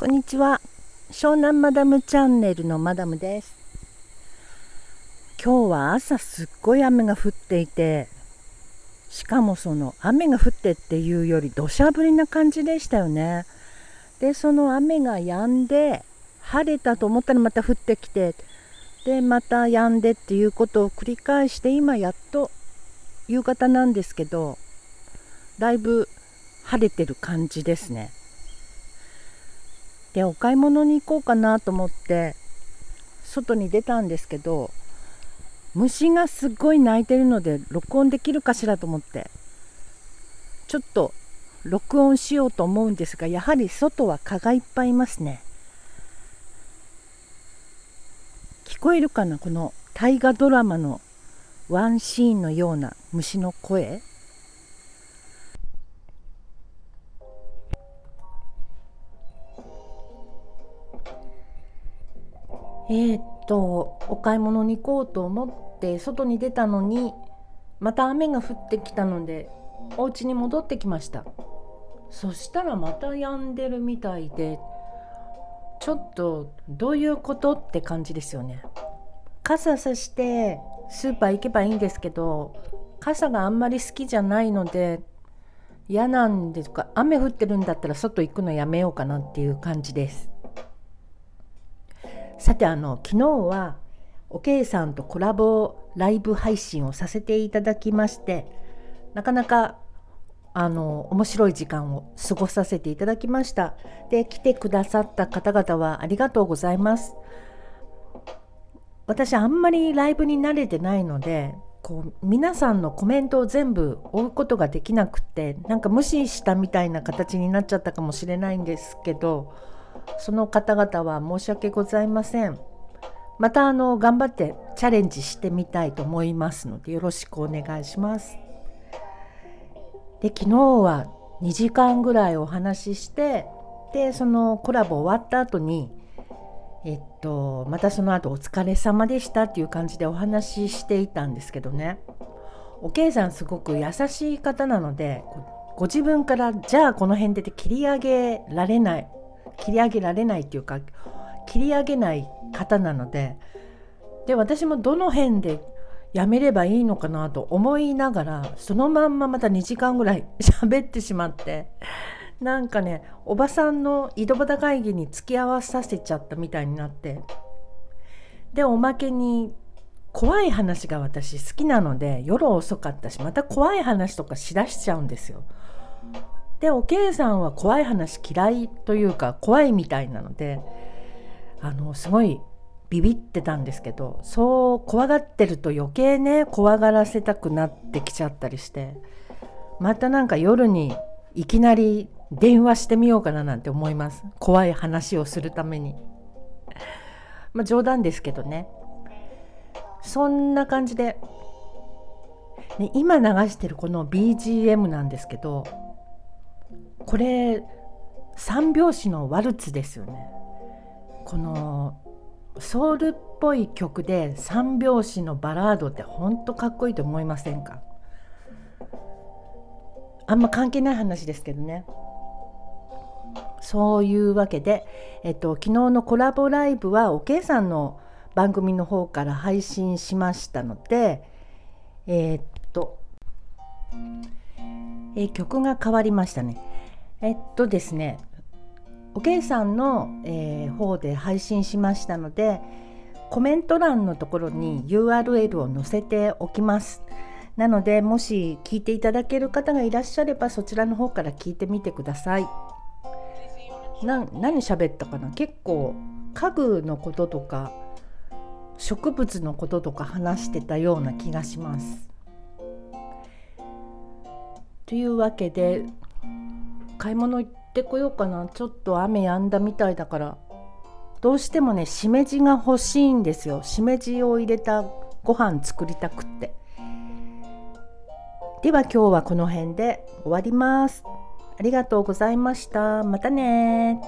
こんにちは。湘南マダムチャンネルのマダムです。今日は朝すっごい雨が降っていてしかもその雨が降ってっていうより土砂降りな感じでしたよね。でその雨が止んで晴れたと思ったらまた降ってきてでまた止んでっていうことを繰り返して今やっと夕方なんですけどだいぶ晴れてる感じですね。でお買い物に行こうかなと思って外に出たんですけど虫がすっごい鳴いてるので録音できるかしらと思って。ちょっと録音しようと思うんですがやはり外は蚊がいっぱいいますね。聞こえるかな？この大河ドラマのワンシーンのような虫の声？え、っとお買い物に行こうと思って外に出たのにまた雨が降ってきたのでお家に戻ってきました。そしたらまた止んでるみたいでちょっとどういうことって感じですよね。傘さしてスーパー行けばいいんですけど傘があんまり好きじゃないので嫌なんですか雨降ってるんだったら外行くのやめようかなっていう感じです。さてあの昨日はおけいさんとコラボライブ配信をさせていただきましてなかなかあの面白い時間を過ごさせていただきました。で来てくださった方々はありがとうございます。私あんまりライブに慣れてないのでこう皆さんのコメントを全部追うことができなくってなんか無視したみたいな形になっちゃったかもしれないんですけどその方々は申し訳ございません。またあの頑張ってチャレンジしてみたいと思いますのでよろしくお願いします。で昨日は2時間ぐらいお話ししてでそのコラボ終わった後にえっとまたその後お疲れ様でしたっていう感じでお話ししていたんですけどねおけいさんすごく優しい方なのでご自分からじゃあこの辺で切り上げられない切り上げられないっていうか切り上げない方なのでで私もどの辺でやめればいいのかなと思いながらそのまんままた2時間ぐらい 喋ってしまってなんかねおばさんの井戸端会議に付き合わさせちゃったみたいになってでおまけに怖い話が私好きなので夜遅かったしまた怖い話とかしだしちゃうんですよ。でおけいさんは怖い話嫌いというか怖いみたいなのであのすごいビビってたんですけどそう怖がってると余計ね怖がらせたくなってきちゃったりしてまたなんか夜にいきなり電話してみようかななんて思います。怖い話をするために。まあ冗談ですけどね。そんな感じで、ね、今流してるこの BGM なんですけどこれ三拍子のワルツですよね。このソウルっぽい曲で三拍子のバラードってほんとかっこいいと思いませんか？あんま関係ない話ですけどね。そういうわけで、えっと、昨日のコラボライブはおけいさんの番組の方から配信しましたのでえー、っと、えー、曲が変わりましたね。えっとですねおけいさんの、えー、方で配信しましたのでコメント欄のところに URL を載せておきます。なのでもし聞いていただける方がいらっしゃればそちらの方から聞いてみてください。な何喋ったかな？結構家具のこととか植物のこととか話してたような気がします。というわけで買い物行ってこようかな。ちょっと雨止んだみたいだから。どうしてもねしめじが欲しいんですよ。しめじを入れたご飯作りたくって。では今日はこの辺で終わります。ありがとうございました。またね